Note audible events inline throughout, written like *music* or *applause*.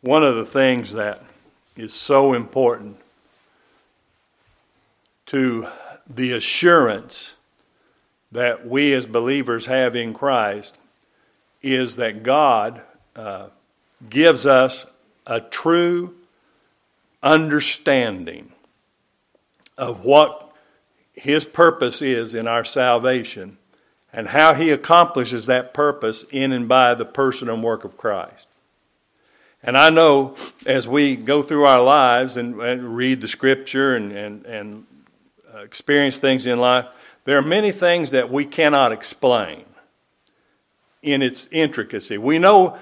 one of the things that is so important to the assurance that we as believers have in Christ is that God uh, gives us a true understanding of what His purpose is in our salvation and how He accomplishes that purpose in and by the person and work of Christ. And I know as we go through our lives and, and read the scripture and, and, and uh, experience things in life, there are many things that we cannot explain in its intricacy. We know,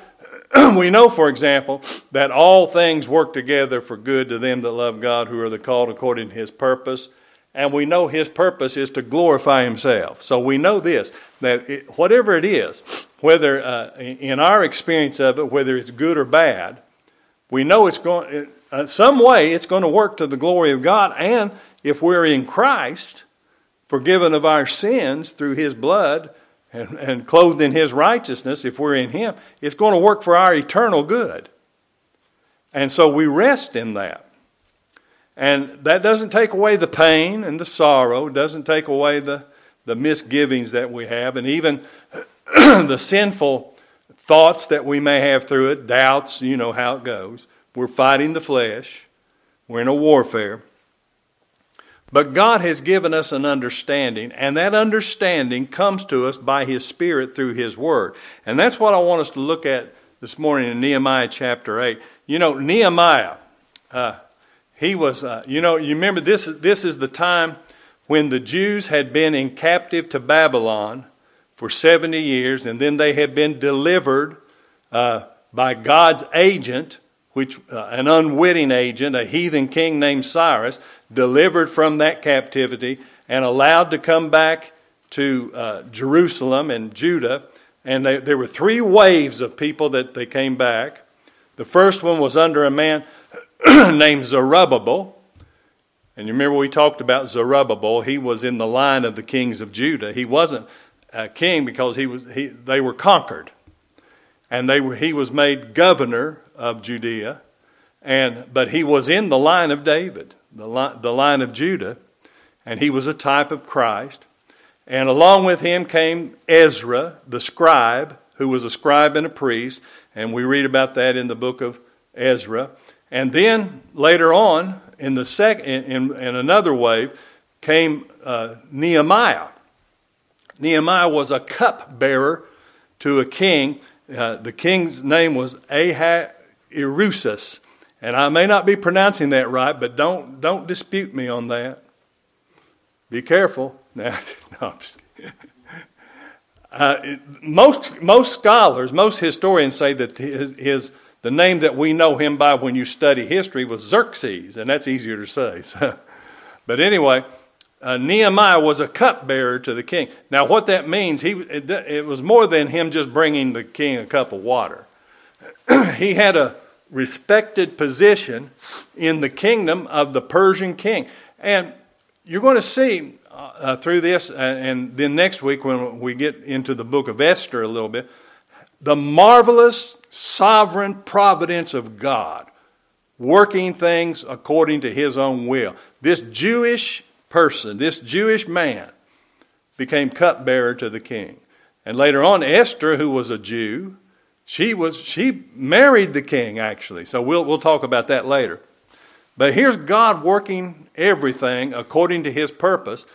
*clears throat* we know, for example, that all things work together for good to them that love God, who are the called according to His purpose. And we know His purpose is to glorify Himself. So we know this that it, whatever it is, whether uh, in our experience of it, whether it's good or bad, we know it's going. Uh, some way, it's going to work to the glory of God. And if we're in Christ, forgiven of our sins through His blood, and, and clothed in His righteousness, if we're in Him, it's going to work for our eternal good. And so we rest in that. And that doesn't take away the pain and the sorrow, doesn't take away the, the misgivings that we have, and even *clears throat* the sinful thoughts that we may have through it, doubts, you know how it goes. We're fighting the flesh, we're in a warfare. But God has given us an understanding, and that understanding comes to us by His Spirit through His Word. And that's what I want us to look at this morning in Nehemiah chapter 8. You know, Nehemiah, uh, he was, uh, you know, you remember this, this is the time when the Jews had been in captive to Babylon for 70 years, and then they had been delivered uh, by God's agent, which uh, an unwitting agent, a heathen king named Cyrus delivered from that captivity and allowed to come back to uh, Jerusalem and Judah. And they, there were three waves of people that they came back. The first one was under a man *clears throat* named Zerubbabel. And you remember we talked about Zerubbabel. He was in the line of the kings of Judah. He wasn't a king because he was, he, they were conquered. And they were, he was made governor of Judea. And, but he was in the line of David the line, the line of Judah, and he was a type of Christ. And along with him came Ezra, the scribe, who was a scribe and a priest, and we read about that in the book of Ezra. And then later on, in the sec- in, in, in another wave, came uh, Nehemiah. Nehemiah was a cupbearer to a king. Uh, the king's name was Ahasuerus. And I may not be pronouncing that right, but don't, don't dispute me on that. Be careful. *laughs* no, I'm just uh, most, most scholars, most historians say that his, his, the name that we know him by when you study history was Xerxes, and that's easier to say. *laughs* So. But anyway, uh, Nehemiah was a cupbearer to the king. Now, what that means, he, it, it was more than him just bringing the king a cup of water. *clears throat* he had a respected position in the kingdom of the Persian king. And you're going to see uh, through this, uh, and then next week when we get into the book of Esther a little bit, the marvelous sovereign providence of God working things according to his own will. This Jewish person, this Jewish man, became cupbearer to the king. And later on, Esther, who was a Jew, she was she married the king actually. So we'll we'll talk about that later. But here's God working everything according to his purpose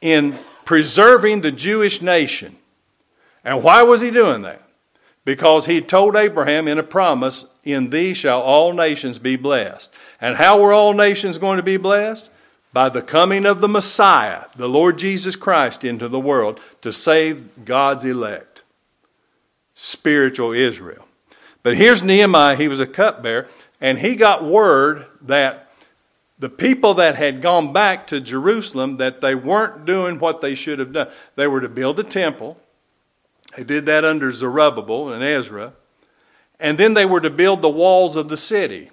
in preserving the Jewish nation. And why was he doing that? Because he told Abraham in a promise, In thee shall all nations be blessed. And how were all nations going to be blessed? By the coming of the Messiah, the Lord Jesus Christ, into the world to save God's elect spiritual Israel. But here's Nehemiah, he was a cupbearer, and he got word that the people that had gone back to Jerusalem that they weren't doing what they should have done. They were to build a temple. They did that under Zerubbabel and Ezra. And then they were to build the walls of the city.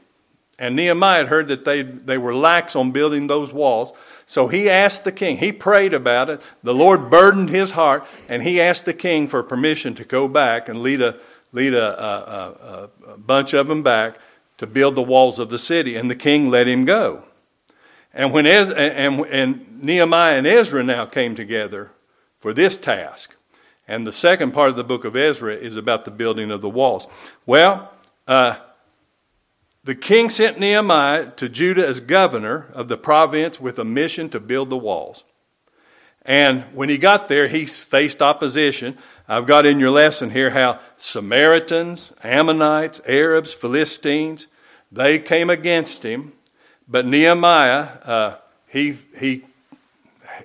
And Nehemiah had heard that they, they were lax on building those walls. So he asked the king, he prayed about it. The Lord burdened his heart, and he asked the king for permission to go back and lead a, lead a, a, a, a bunch of them back to build the walls of the city, and the king let him go. And when Ez- and, and Nehemiah and Ezra now came together for this task, and the second part of the book of Ezra is about the building of the walls. Well, uh, the king sent Nehemiah to Judah as governor of the province with a mission to build the walls. And when he got there, he faced opposition. I've got in your lesson here how Samaritans, Ammonites, Arabs, Philistines, they came against him. But Nehemiah, uh, he, he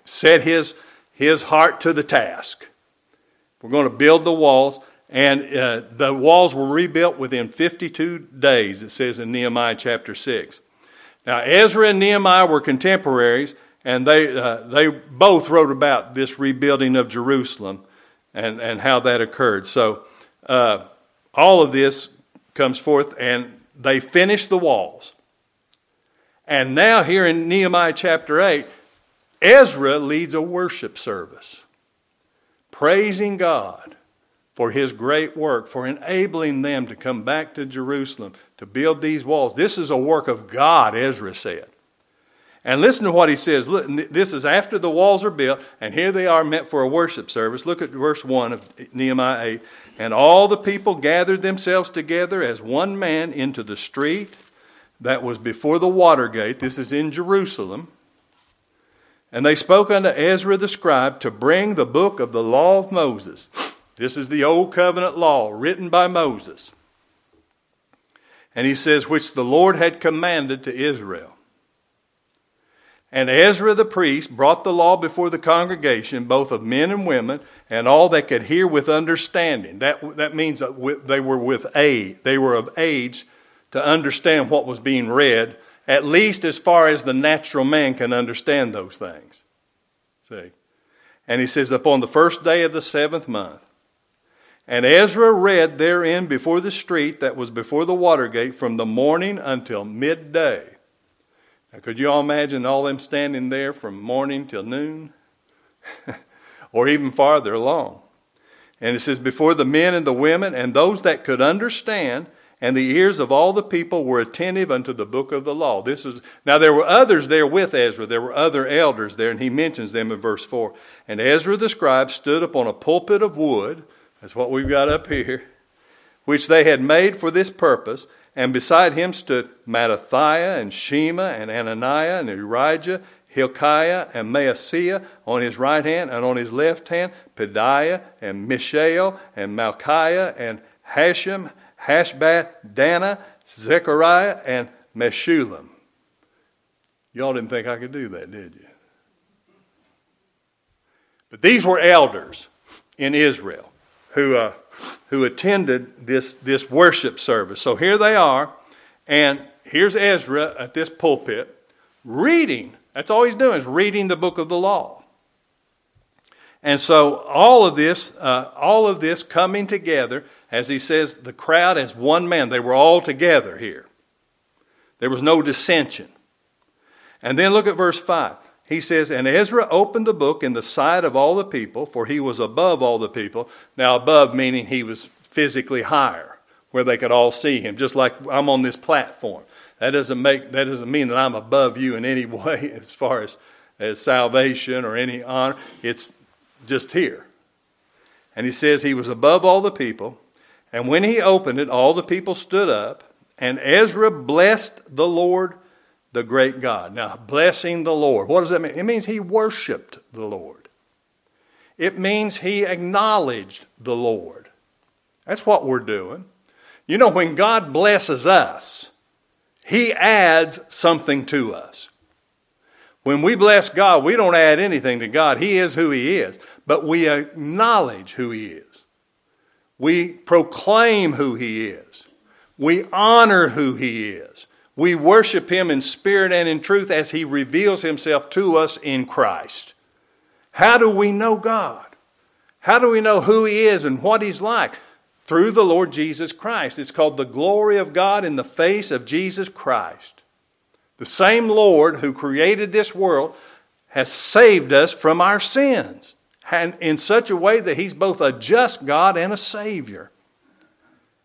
set his, his heart to the task. We're going to build the walls. And uh, the walls were rebuilt within 52 days, it says in Nehemiah chapter 6. Now, Ezra and Nehemiah were contemporaries, and they, uh, they both wrote about this rebuilding of Jerusalem and, and how that occurred. So, uh, all of this comes forth, and they finished the walls. And now, here in Nehemiah chapter 8, Ezra leads a worship service, praising God for his great work, for enabling them to come back to Jerusalem to build these walls. This is a work of God, Ezra said. And listen to what he says. Look, this is after the walls are built, and here they are meant for a worship service. Look at verse 1 of Nehemiah 8. And all the people gathered themselves together as one man into the street that was before the water gate. This is in Jerusalem. And they spoke unto Ezra the scribe to bring the book of the law of Moses this is the Old Covenant law written by Moses. And he says, which the Lord had commanded to Israel. And Ezra the priest brought the law before the congregation, both of men and women, and all that could hear with understanding. That, that means that they were with age. They were of age to understand what was being read, at least as far as the natural man can understand those things. See? And he says, Upon the first day of the seventh month, and Ezra read therein before the street that was before the water gate from the morning until midday. Now, could you all imagine all them standing there from morning till noon? *laughs* or even farther along. And it says, Before the men and the women and those that could understand, and the ears of all the people were attentive unto the book of the law. This is now there were others there with Ezra. There were other elders there, and he mentions them in verse 4. And Ezra the scribe stood upon a pulpit of wood that's what we've got up here. Which they had made for this purpose. And beside him stood Mattithiah and Shema and Ananiah and Urijah, Hilkiah and Maaseiah on his right hand, and on his left hand, Pedaiah and Mishael and Malchiah and Hashum, Hashbaz, Dana, Zechariah, and Meshullam. Y'all didn't think I could do that, did you? But these were elders in Israel who, uh, who attended this, this worship service. So here they are, and here's Ezra at this pulpit reading. That's all he's doing is reading the book of the law. And so all of this, uh, all of this coming together, as he says, the crowd as one man. They were all together here. There was no dissension. And then look at verse 5 he says, And Ezra opened the book in the sight of all the people, for he was above all the people. Now, above meaning he was physically higher, where they could all see him, just like I'm on this platform. That doesn't, make, that doesn't mean that I'm above you in any *laughs* way as far as, as salvation or any honor. It's just here. And he says he was above all the people. And when he opened it, all the people stood up, and Ezra blessed the Lord the great God. Now, blessing the Lord. What does that mean? It means he worshiped the Lord. It means he acknowledged the Lord. That's what we're doing. You know, when God blesses us, he adds something to us. When we bless God, we don't add anything to God. He is who He is, but we acknowledge who He is. We proclaim who He is. We honor who He is. We worship Him in spirit and in truth as He reveals Himself to us in Christ. How do we know God? How do we know who He is and what He's like? Through the Lord Jesus Christ. It's called the glory of God in the face of Jesus Christ. The same Lord who created this world has saved us from our sins and in such a way that He's both a just God and a Savior.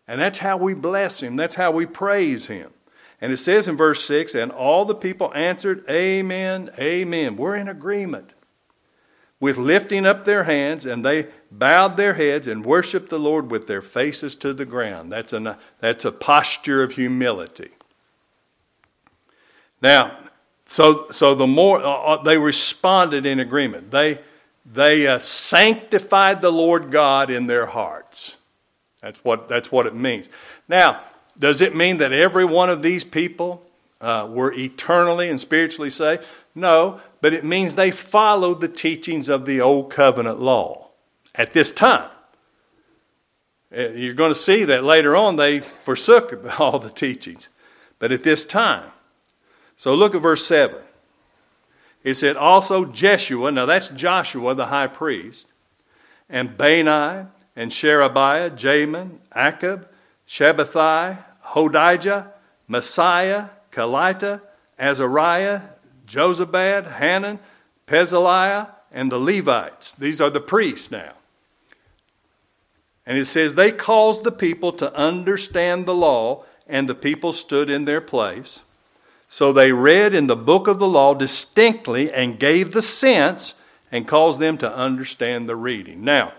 And that's how we bless Him, that's how we praise Him. And it says in verse 6 And all the people answered, Amen, Amen. We're in agreement with lifting up their hands, and they bowed their heads and worshiped the Lord with their faces to the ground. That's, an, that's a posture of humility. Now, so, so the more uh, uh, they responded in agreement, they, they uh, sanctified the Lord God in their hearts. That's what, that's what it means. Now, does it mean that every one of these people uh, were eternally and spiritually saved? No, but it means they followed the teachings of the Old Covenant law at this time. Uh, you're going to see that later on they forsook *laughs* all the teachings. But at this time, so look at verse 7. It said, Also Jeshua, now that's Joshua the high priest, and Bani, and Sherebiah, Jamin, Akkub, Shabbethai, Hodijah, Maaseiah, Kelita, Azariah, Jozabad, Hanan, Pelaiah, and the Levites. These are the priests now. And it says, They caused the people to understand the law, and the people stood in their place. So they read in the book of the law distinctly and gave the sense and caused them to understand the reading. Now,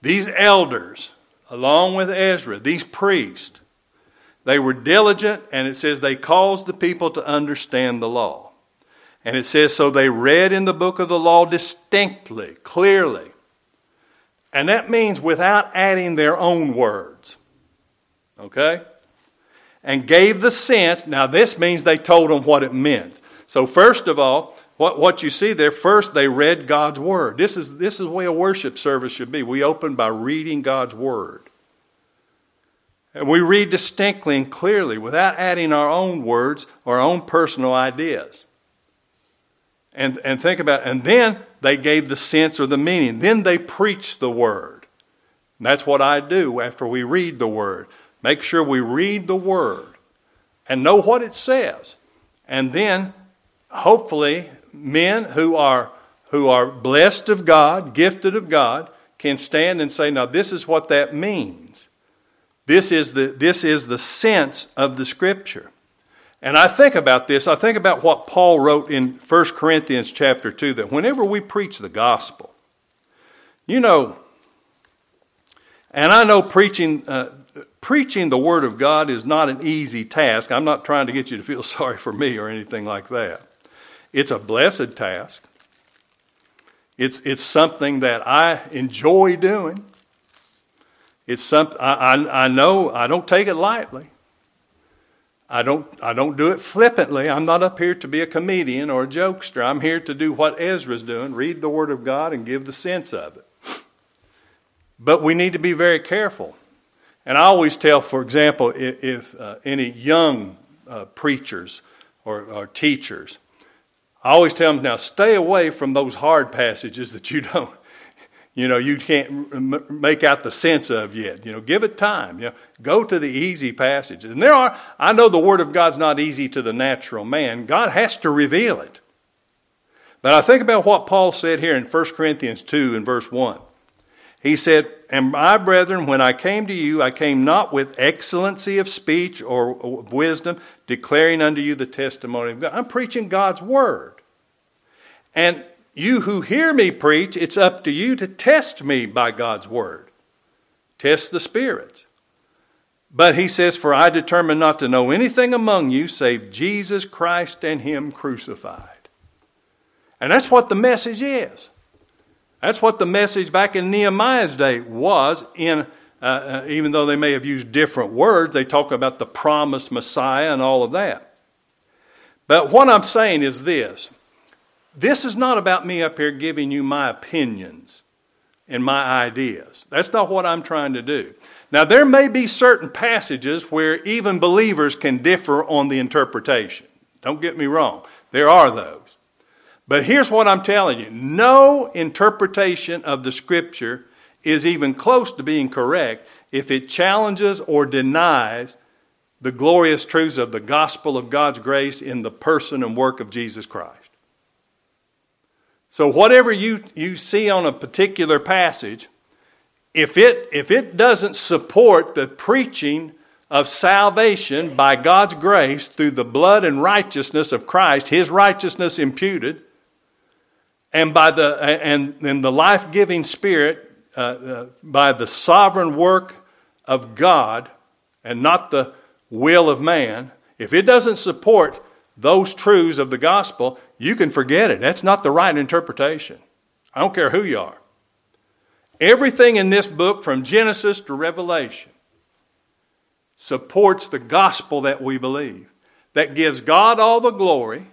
these elders, along with Ezra, these priests, they were diligent, and it says they caused the people to understand the law. And it says, so they read in the book of the law distinctly, clearly. And that means without adding their own words. Okay? And gave the sense. Now, this means they told them what it meant. So, first of all, what, what you see there, first they read God's Word. This is, this is the way a worship service should be. We open by reading God's Word. And we read distinctly and clearly without adding our own words or our own personal ideas. And, and think about it. And then they gave the sense or the meaning. Then they preached the Word. And that's what I do after we read the Word. Make sure we read the Word and know what it says. And then, hopefully, men who are, who are blessed of God, gifted of God, can stand and say, now, this is what that means. This is the, this is the sense of the Scripture. And I think about this, I think about what Paul wrote in 1 Corinthians chapter 2 that whenever we preach the gospel, you know, and I know preaching, uh, preaching the Word of God is not an easy task. I'm not trying to get you to feel *laughs* sorry for me or anything like that. It's a blessed task. It's, it's something that I enjoy doing. It's something I, I, I know I don't take it lightly. I don't, I don't do it flippantly. I'm not up here to be a comedian or a jokester. I'm here to do what Ezra's doing read the Word of God and give the sense of it. But we need to be very careful and I always tell, for example, if, if uh, any young uh, preachers or, or, teachers, I always tell them now stay away from those hard passages that you *laughs* don't, you know, you can't m- make out the sense of yet. You know, give it time. You know, go to the easy passages. And there are, I know the Word of God's not easy to the natural man. God has to reveal it. But I think about what Paul said here in 1 Corinthians 2 and verse 1. He said, And my brethren, when I came to you, I came not with excellency of speech or wisdom, declaring unto you the testimony of God. I'm preaching God's word. And you who hear me preach, it's up to you to test me by God's word. Test the spirits. But he says, For I determined not to know anything among you save Jesus Christ and Him crucified. And that's what the message is. That's what the message back in Nehemiah's day was in uh, uh, even though they may have used different words, they talk about the promised Messiah and all of that. But what I'm saying is this this is not about me up here giving you my opinions and my ideas. That's not what I'm trying to do. Now, there may be certain passages where even believers can differ on the interpretation. Don't get me wrong, there are those. But here's what I'm telling you no interpretation of the scripture is even close to being correct if it challenges or denies the glorious truths of the gospel of God's grace in the person and work of Jesus Christ. So, whatever you, you see on a particular passage, if it, if it doesn't support the preaching of salvation by God's grace through the blood and righteousness of Christ, his righteousness imputed, and by the and, and the life-giving spirit uh, uh, by the sovereign work of God and not the will of man, if it doesn't support those truths of the gospel, you can forget it. That's not the right interpretation. I don't care who you are. Everything in this book, from Genesis to Revelation, supports the gospel that we believe, that gives God all the glory,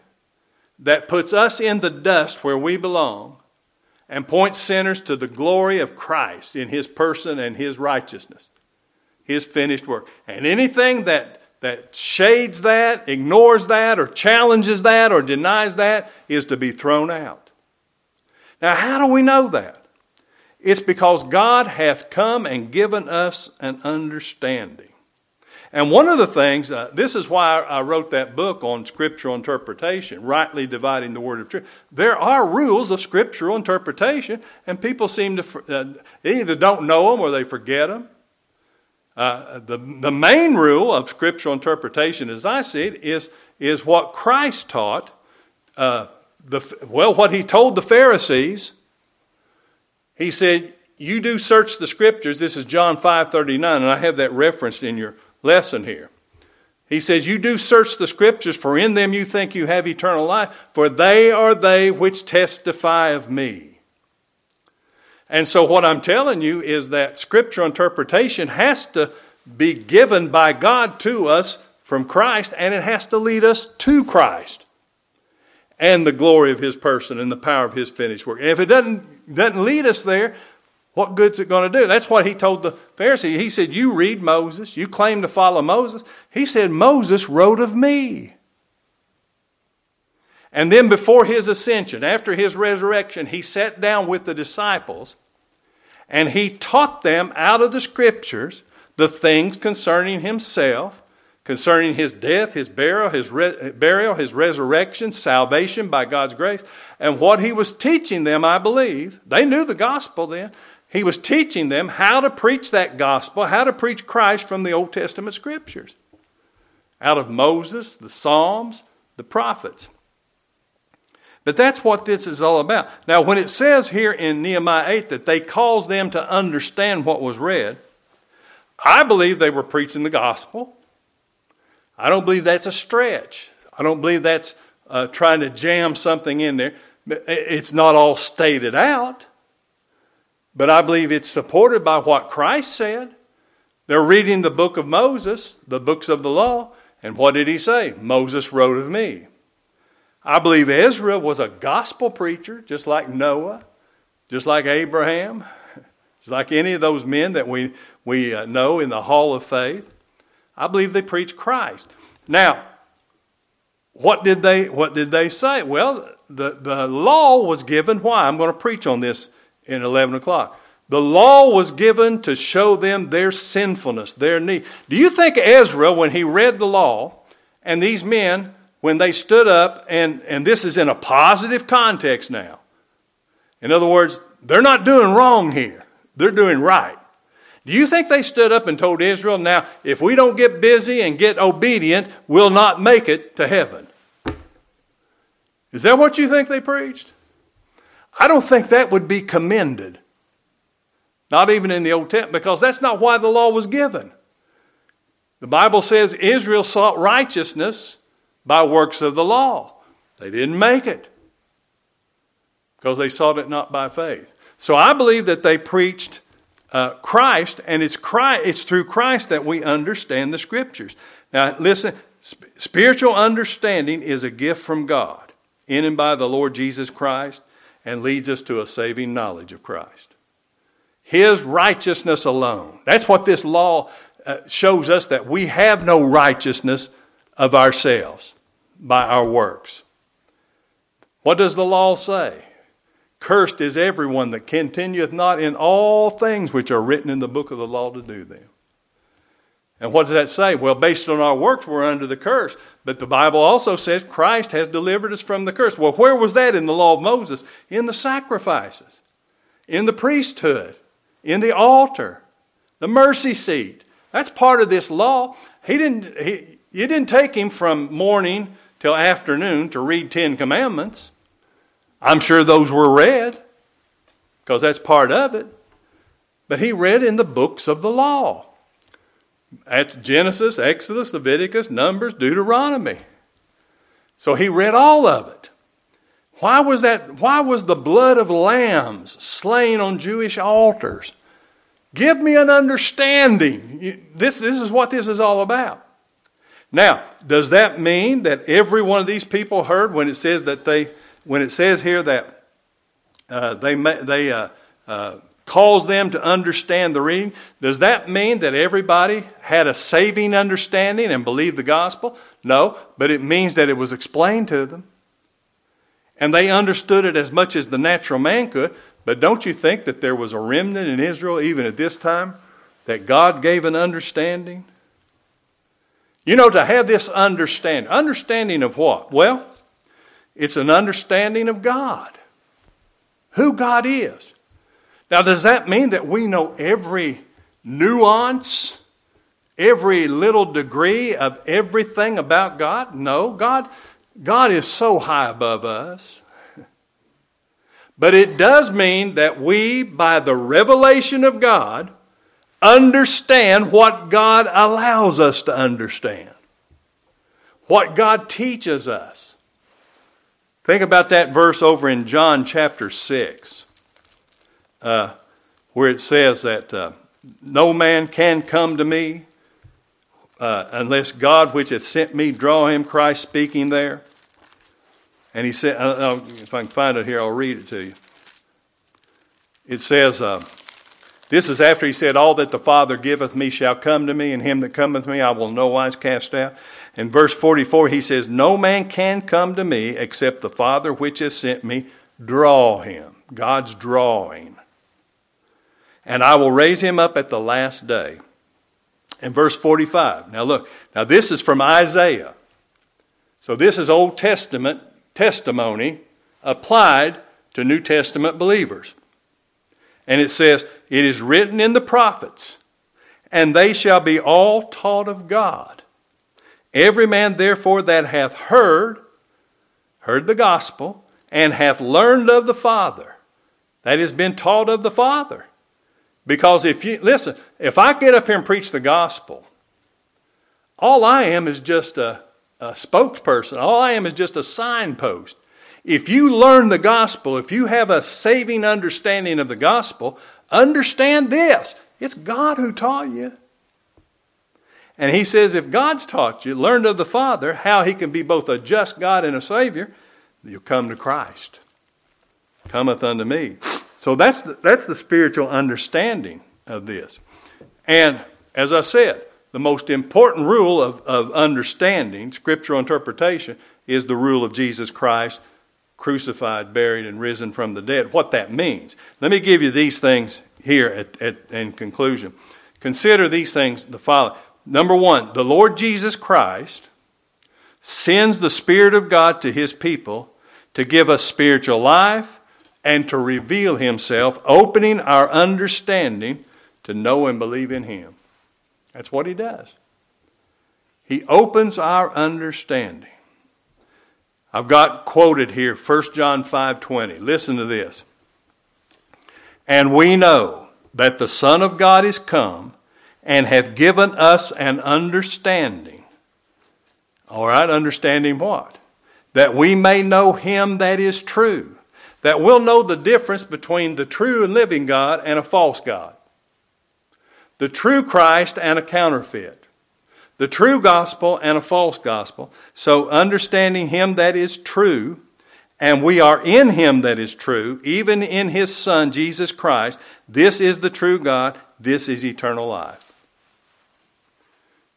that puts us in the dust where we belong, and points sinners to the glory of Christ in his person and his righteousness, his finished work. And anything that, that shades that, ignores that, or challenges that, or denies that is to be thrown out. Now, how do we know that? It's because God hath come and given us an understanding. And one of the things, uh, this is why I wrote that book on scriptural interpretation, rightly dividing the word of truth. There are rules of scriptural interpretation, and people seem to uh, either don't know them or they forget them. Uh, the, the main rule of scriptural interpretation, as I see it, is, is what Christ taught. Uh, the, well, what he told the Pharisees. He said, You do search the scriptures. This is John 5 39, and I have that referenced in your lesson here. He says, You do search the scriptures, for in them you think you have eternal life, for they are they which testify of me. And so, what I'm telling you is that scripture interpretation has to be given by God to us from Christ, and it has to lead us to Christ and the glory of his person and the power of his finished work. And if it doesn't, doesn't lead us there, what good's it going to do? That's what he told the Pharisee. He said, You read Moses, you claim to follow Moses. He said, Moses wrote of me. And then before his ascension, after his resurrection, he sat down with the disciples and he taught them out of the scriptures the things concerning himself, concerning his death, his burial, his re- burial, his resurrection, salvation by God's grace. And what he was teaching them, I believe, they knew the gospel then. He was teaching them how to preach that gospel, how to preach Christ from the Old Testament scriptures, out of Moses, the Psalms, the prophets. But that's what this is all about. Now, when it says here in Nehemiah 8 that they caused them to understand what was read, I believe they were preaching the gospel. I don't believe that's a stretch. I don't believe that's uh, trying to jam something in there. It's not all stated out. But I believe it's supported by what Christ said. They're reading the book of Moses, the books of the law, and what did he say? Moses wrote of me. I believe Ezra was a gospel preacher, just like Noah, just like Abraham, *laughs* just like any of those men that we, we uh, know in the hall of faith. I believe they preached Christ. Now, what did they, what did they say? Well, the, the law was given. Why? I'm going to preach on this in 11 o'clock. The law was given to show them their sinfulness, their need. Do you think Ezra, when he read the law, and these men, when they stood up, and, and this is in a positive context now, in other words, they're not doing wrong here, they're doing right. Do you think they stood up and told Israel, now, if we don't get busy and get obedient, we'll not make it to heaven? Is that what you think they preached? I don't think that would be commended. Not even in the Old Testament, because that's not why the law was given. The Bible says Israel sought righteousness by works of the law. They didn't make it because they sought it not by faith. So I believe that they preached uh, Christ, and it's, Christ, it's through Christ that we understand the Scriptures. Now, listen, sp- spiritual understanding is a gift from God in and by the Lord Jesus Christ and leads us to a saving knowledge of Christ. His righteousness alone. That's what this law uh, shows us that we have no righteousness of ourselves by our works. What does the law say? Cursed is everyone that continueth not in all things which are written in the book of the law to do them. And what does that say? Well, based on our works, we're under the curse. But the Bible also says Christ has delivered us from the curse. Well, where was that in the law of Moses? In the sacrifices, in the priesthood, in the altar, the mercy seat. That's part of this law. He didn't, he, it didn't take him from morning till afternoon to read Ten Commandments. I'm sure those were read because that's part of it. But he read in the books of the law. That's Genesis, Exodus, Leviticus, Numbers, Deuteronomy. So he read all of it. Why was that? Why was the blood of lambs slain on Jewish altars? Give me an understanding. This, this is what this is all about. Now, does that mean that every one of these people heard when it says that they, when it says here that uh, they they uh, uh, cause them to understand the reading? Does that mean that everybody had a saving understanding and believed the gospel? No, but it means that it was explained to them. And they understood it as much as the natural man could. But don't you think that there was a remnant in Israel even at this time that God gave an understanding? You know, to have this understanding. Understanding of what? Well, it's an understanding of God, who God is. Now, does that mean that we know every nuance, every little degree of everything about God? No, God, God is so high above us. But it does mean that we, by the revelation of God, understand what God allows us to understand, what God teaches us. Think about that verse over in John chapter 6, uh, where it says that uh, no man can come to me uh, unless God, which hath sent me, draw him, Christ speaking there. And he said, if I can find it here, I'll read it to you. It says, uh, This is after he said, All that the Father giveth me shall come to me, and him that cometh me I will no wise cast out. In verse 44, he says, No man can come to me except the Father which has sent me draw him. God's drawing. And I will raise him up at the last day. In verse 45, now look, now this is from Isaiah. So this is Old Testament testimony applied to New Testament believers. And it says, It is written in the prophets, and they shall be all taught of God. Every man, therefore, that hath heard, heard the gospel, and hath learned of the Father, that has been taught of the Father. Because if you, listen, if I get up here and preach the gospel, all I am is just a, a spokesperson. All I am is just a signpost. If you learn the gospel, if you have a saving understanding of the gospel, understand this it's God who taught you. And he says, if God's taught you, learned of the Father how he can be both a just God and a Savior, you'll come to Christ. Cometh unto me. So that's the, that's the spiritual understanding of this. And as I said, the most important rule of, of understanding, scriptural interpretation, is the rule of Jesus Christ, crucified, buried, and risen from the dead. What that means. Let me give you these things here at, at, in conclusion. Consider these things the following. Number one, the Lord Jesus Christ sends the Spirit of God to his people to give us spiritual life and to reveal himself, opening our understanding to know and believe in him. That's what he does. He opens our understanding. I've got quoted here 1 John 5:20. Listen to this. And we know that the Son of God is come and hath given us an understanding. All right, understanding what? That we may know him that is true. That we'll know the difference between the true and living God and a false God the true Christ and a counterfeit, the true gospel and a false gospel. So, understanding Him that is true, and we are in Him that is true, even in His Son, Jesus Christ, this is the true God, this is eternal life.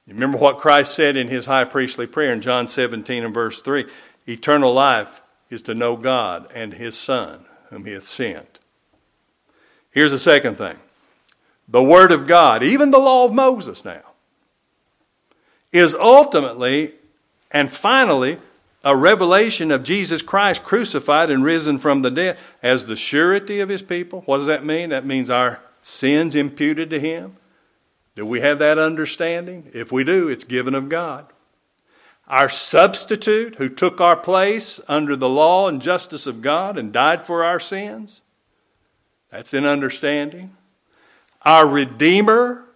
Remember what Christ said in His high priestly prayer in John 17 and verse 3 Eternal life is to know God and His Son, whom He hath sent. Here's the second thing the Word of God, even the law of Moses now, is ultimately and finally a revelation of Jesus Christ crucified and risen from the dead as the surety of his people. What does that mean? That means our sins imputed to him, Do we have that understanding? If we do, it's given of God. Our substitute who took our place under the law and justice of God and died for our sins. That's in understanding. Our Redeemer,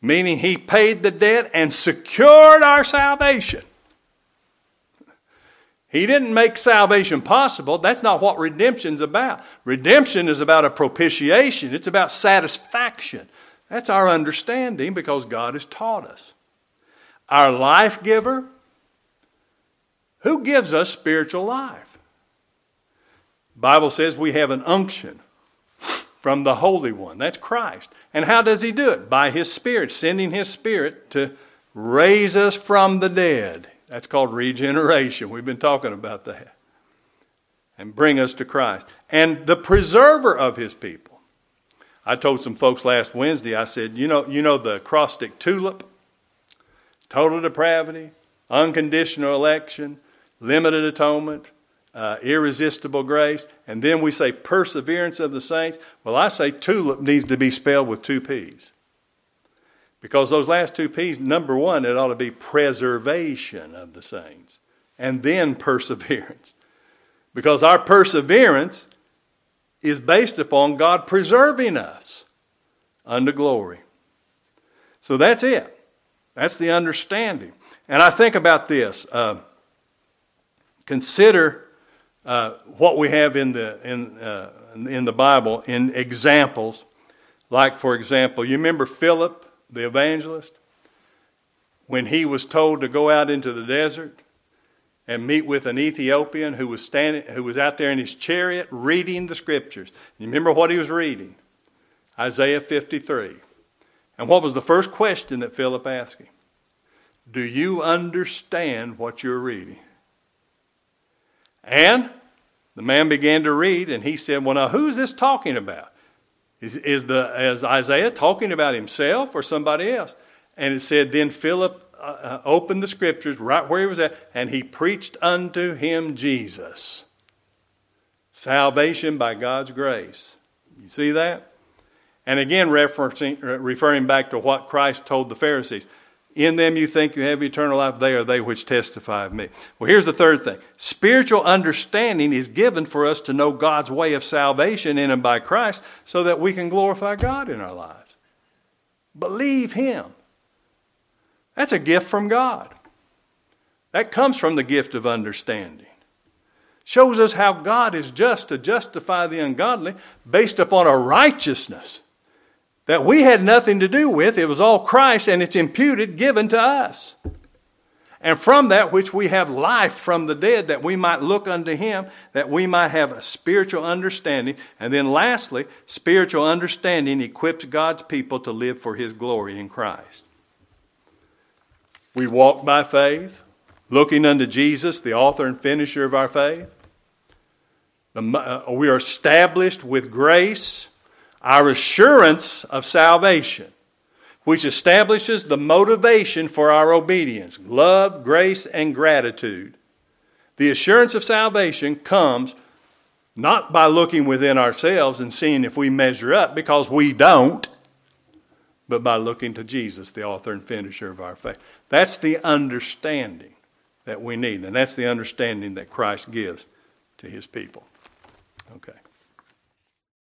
meaning He paid the debt and secured our salvation. He didn't make salvation possible. That's not what redemption's about. Redemption is about a propitiation, it's about satisfaction. That's our understanding because God has taught us. Our life giver, who gives us spiritual life? The Bible says we have an unction from the Holy One. That's Christ. And how does He do it? By His Spirit, sending His Spirit to raise us from the dead. That's called regeneration. We've been talking about that. And bring us to Christ. And the preserver of his people. I told some folks last Wednesday, I said, you know, you know the acrostic tulip? Total depravity, unconditional election, limited atonement, uh, irresistible grace, and then we say perseverance of the saints. Well, I say tulip needs to be spelled with two P's. Because those last two P's, number one, it ought to be preservation of the saints, and then *laughs* perseverance. Because our perseverance is based upon God preserving us unto glory. So that's it. That's the understanding. And I think about this. Uh, consider uh, what we have in the, in, uh, in the Bible in examples. Like, for example, you remember Philip the evangelist, when he was told to go out into the desert and meet with an Ethiopian who was standing who was out there in his chariot reading the scriptures. You remember what he was reading? Isaiah 53. And what was the first question that Philip asked him? Do you understand what you're reading? And the man began to read, and he said, Well, now who's this talking about? Is, is, the, is Isaiah talking about himself or somebody else? And it said, Then Philip uh, uh, opened the scriptures right where he was at, and he preached unto him Jesus. Salvation by God's grace. You see that? And again, referencing, referring back to what Christ told the Pharisees in them you think you have eternal life, they are they which testify of me. Well, here's the third thing spiritual understanding is given for us to know God's way of salvation in and by Christ so that we can glorify God in our lives. Believe Him. That's a gift from God. That comes from the gift of understanding. Shows us how God is just to justify the ungodly based upon a righteousness that we had nothing to do with. It was all Christ, and it's imputed, given to us. And from that which we have life from the dead, that we might look unto Him, that we might have a spiritual understanding. And then lastly, spiritual understanding equips God's people to live for His glory in Christ. We walk by faith, looking unto Jesus, the author and finisher of our faith. The, uh, we are established with grace our assurance of salvation, which establishes the motivation for our obedience love, grace, and gratitude. The assurance of salvation comes not by looking within ourselves and seeing if we measure up, because we don't, but by looking to Jesus, the author and finisher of our faith. That's the understanding that we need, and that's the understanding that Christ gives to his people. Okay.